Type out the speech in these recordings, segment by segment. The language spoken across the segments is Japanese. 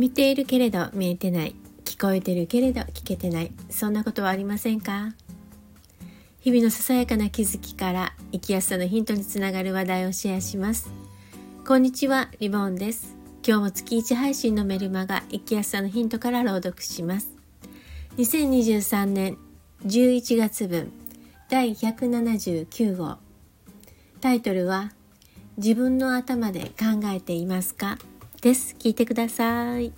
見ているけれど見えてない。聞こえてるけれど聞けてない。そんなことはありませんか？日々のささやかな気づきから生きやすさのヒントにつながる話題をシェアします。こんにちはリボンです。今日も月1配信のメルマガ生きやすさのヒントから朗読します。2023年11月分第179号。タイトルは自分の頭で考えていますか？です。聞いてください。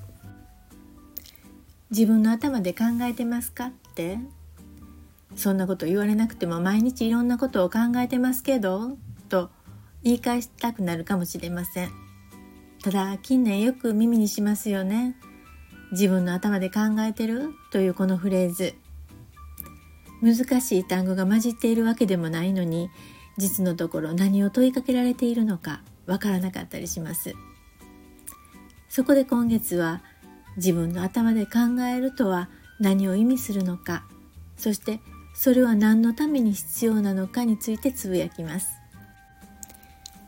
自分の頭で考えてますか？って？そんなこと言われなくても毎日いろんなことを考えてますけど？と言い返したくなるかもしれません。ただ近年よく耳にしますよね。自分の頭で考えてる？というこのフレーズ。難しい単語が混じっているわけでもないのに実のところ何を問いかけられているのかわからなかったりします。そこで今月は自分の頭で考えるとは何を意味するのかそしてそれは何のために必要なのかについてつぶやきます。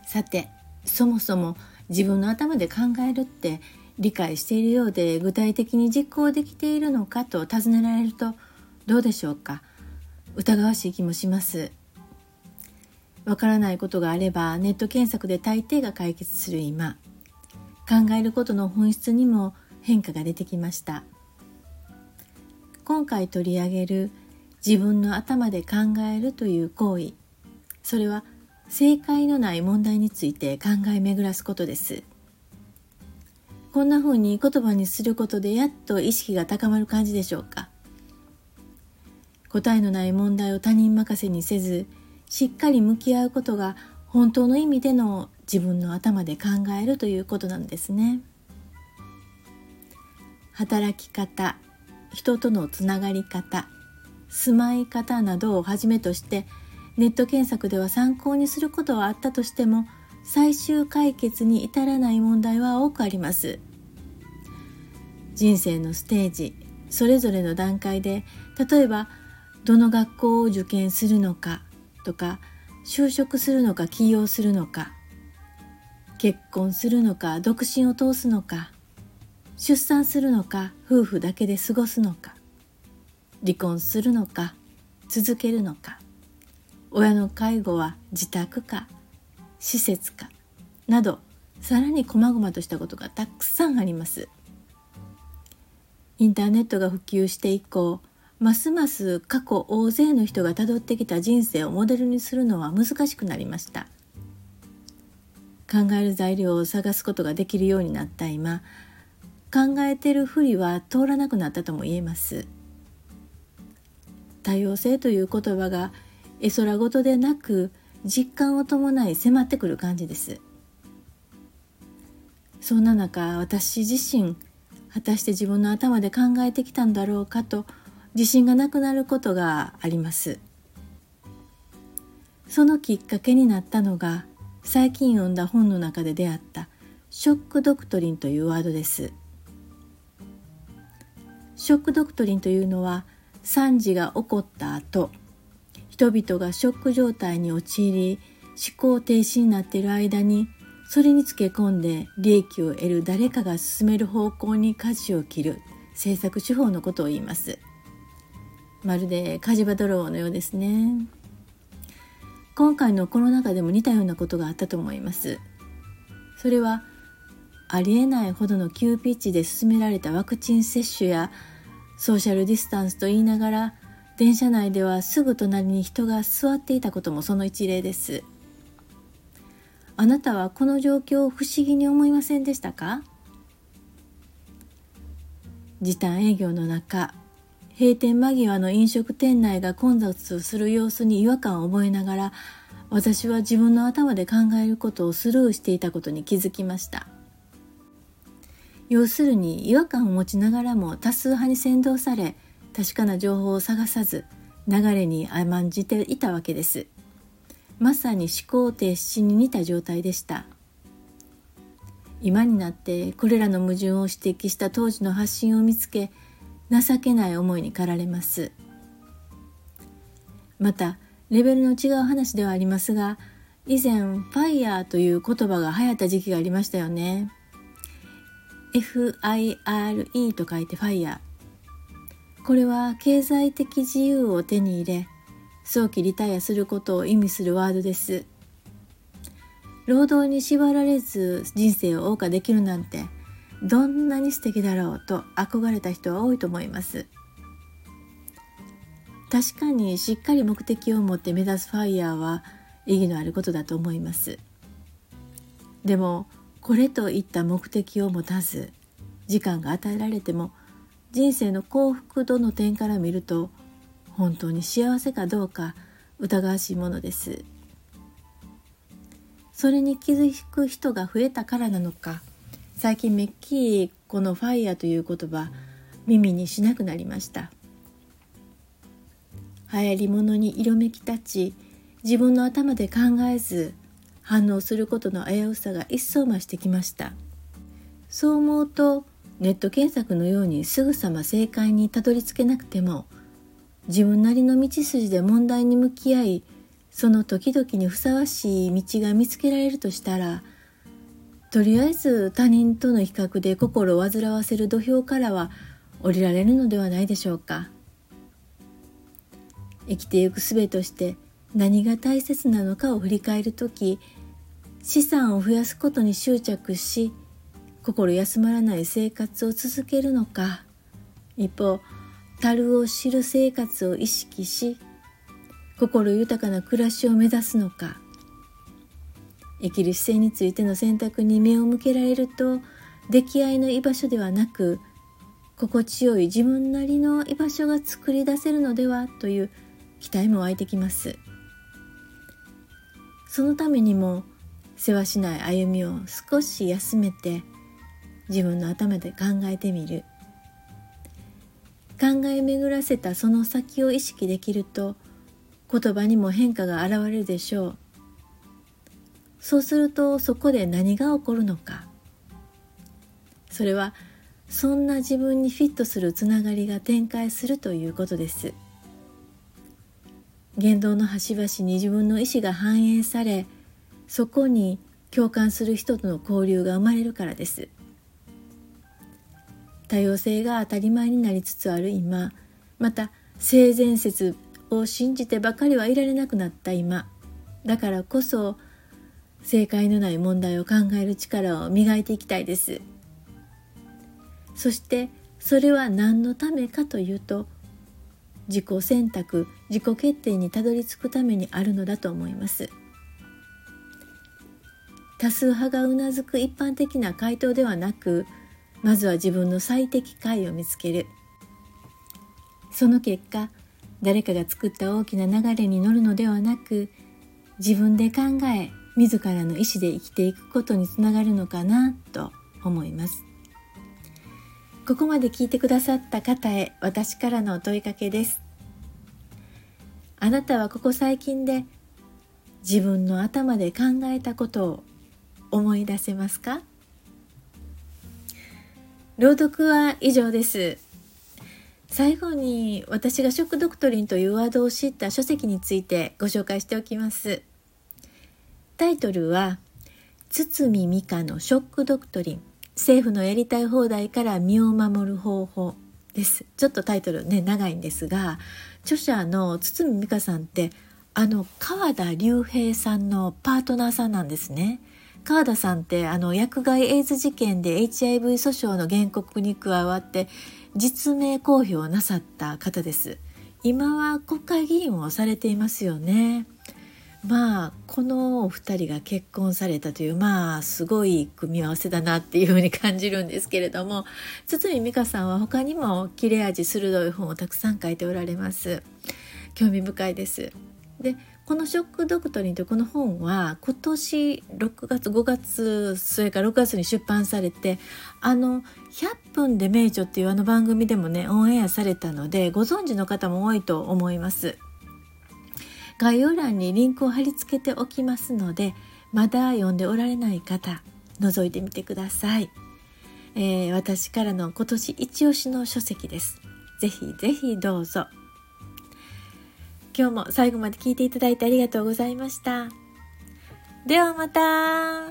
さてそもそも自分の頭で考えるって理解しているようで具体的に実行できているのかと尋ねられるとどうでしょうか。疑わしい気もします。わからないことがあればネット検索で大抵が解決する今。考えることの本質にも変化が出てきました。今回取り上げる自分の頭で考えるという行為それは正解のない問題について考え巡らすことです。こんな風に言葉にすることでやっと意識が高まる感じでしょうか。答えのない問題を他人任せにせずしっかり向き合うことが本当の意味での自分の頭で考えるということなんですね。働き方人とのつながり方住まい方などをはじめとしてネット検索では参考にすることはあったとしても最終解決に至らない問題は多くあります。人生のステージそれぞれの段階で例えばどの学校を受験するのかとか就職するのか起業するのか結婚するのか独身を通すのか出産するのか夫婦だけで過ごすのか離婚するのか続けるのか親の介護は自宅か施設かなどさらに細々としたことがたくさんあります。インターネットが普及して以降ますます過去大勢の人がたどってきた人生をモデルにするのは難しくなりました。考える材料を探すことができるようになった今考えてるふりは通らなくなったとも言えます。多様性という言葉が絵空事でなく実感を伴い迫ってくる感じです。そんな中私自身果たして自分の頭で考えてきたんだろうかと自信がなくなることがあります。そのきっかけになったのが最近読んだ本の中で出会ったショックドクトリンというワードですショックドクトリンというのは惨事が起こった後人々がショック状態に陥り思考停止になっている間にそれにつけ込んで利益を得る誰かが進める方向に舵を切る政策手法のことを言います。まるで火事場泥棒のようですね今回のコロナ禍でも似たようなことがあったと思います。それはありえないほどの急ピッチで進められたワクチン接種やソーシャルディスタンスと言いながら電車内ではすぐ隣に人が座っていたこともその一例です。あなたはこの状況を不思議に思いませんでしたか？時短営業の中閉店間際の飲食店内が混雑する様子に違和感を覚えながら私は自分の頭で考えることをスルーしていたことに気づきました。要するに違和感を持ちながらも多数派に先導され確かな情報を探さず流れに甘んじていたわけです。まさに思考停止に似た状態でした。今になってこれらの矛盾を指摘した当時の発信を見つけ情けない思いに駆られます。またレベルの違う話ではありますが以前ファイヤーという言葉が流行った時期がありましたよね。FIRE と書いてファイヤー。これは経済的自由を手に入れ早期リタイアすることを意味するワードです。労働に縛られず人生を謳歌できるなんてどんなに素敵だろうと憧れた人は多いと思います。確かにしっかり目的を持って目指すファイヤーは意義のあることだと思います。でもこれといった目的を持たず時間が与えられても人生の幸福度の点から見ると本当に幸せかどうか疑わしいものです。それに気づく人が増えたからなのか最近めっきりこの「ファイヤー」という言葉耳にしなくなりました。流行り物に色めき立ち自分の頭で考えず反応することの危うさが一層増してきました。そう思うとネット検索のようにすぐさま正解にたどり着けなくても自分なりの道筋で問題に向き合いその時々にふさわしい道が見つけられるとしたらとりあえず他人との比較で心を煩わせる土俵からは降りられるのではないでしょうか。生きてゆく術として何が大切なのかを振り返る時資産を増やすことに執着し心休まらない生活を続けるのか。一方樽を知る生活を意識し心豊かな暮らしを目指すのか。生きる姿勢についての選択に目を向けられると出来合いの居場所ではなく心地よい自分なりの居場所が作り出せるのではという期待も湧いてきます。そのためにも世話しない歩みを少し休めて自分の頭で考えてみる。考え巡らせたその先を意識できると言葉にも変化が現れるでしょう。そうするとそこで何が起こるのか。それはそんな自分にフィットするつながりが展開するということです。言動の端々に自分の意思が反映されそこに共感する人との交流が生まれるからです。多様性が当たり前になりつつある今また性善説を信じてばかりはいられなくなった今だからこそ正解のない問題を考える力を磨いていきたいです。そしてそれは何のためかというと自己選択自己決定にたどり着くためにあるのだと思います。多数派がうなずく一般的な回答ではなくまずは自分の最適解を見つける。その結果誰かが作った大きな流れに乗るのではなく自分で考え自らの意思で生きていくことにつながるのかなと思います。ここまで聞いてくださった方へ私からのお問いかけです。あなたはここ最近で自分の頭で考えたことを思い出せますか？朗読は以上です。最後に私がショックドクトリンというワードを知った書籍についてご紹介しておきます。タイトルは堤美香のショックドクトリン。政府のやりたい放題から身を守る方法です。ちょっとタイトルね長いんですが著者の堤美香さんってあの川田隆平さんのパートナーさんなんですね。川田さんってあの薬害エイズ事件で HIV 訴訟の原告に加わって実名公表なさった方です。今は国会議員をされていますよね。まあこのお二人が結婚されたというまあすごい組み合わせだなっていうふうに感じるんですけれども 堤美香さんは他にも切れ味鋭い本をたくさん書いておられます興味深いですでこの「ショック・ドクトリン」というこの本は今年6月5月それから6月に出版されてあの「100分で名著」っていうあの番組でもねオンエアされたのでご存知の方も多いと思います。概要欄にリンクを貼り付けておきますのでまだ読んでおられない方覗いてみてください、えー、私からの今年一押しの書籍です。ぜひぜひどうぞ。今日も最後まで聞いていただいてありがとうございました。ではまた。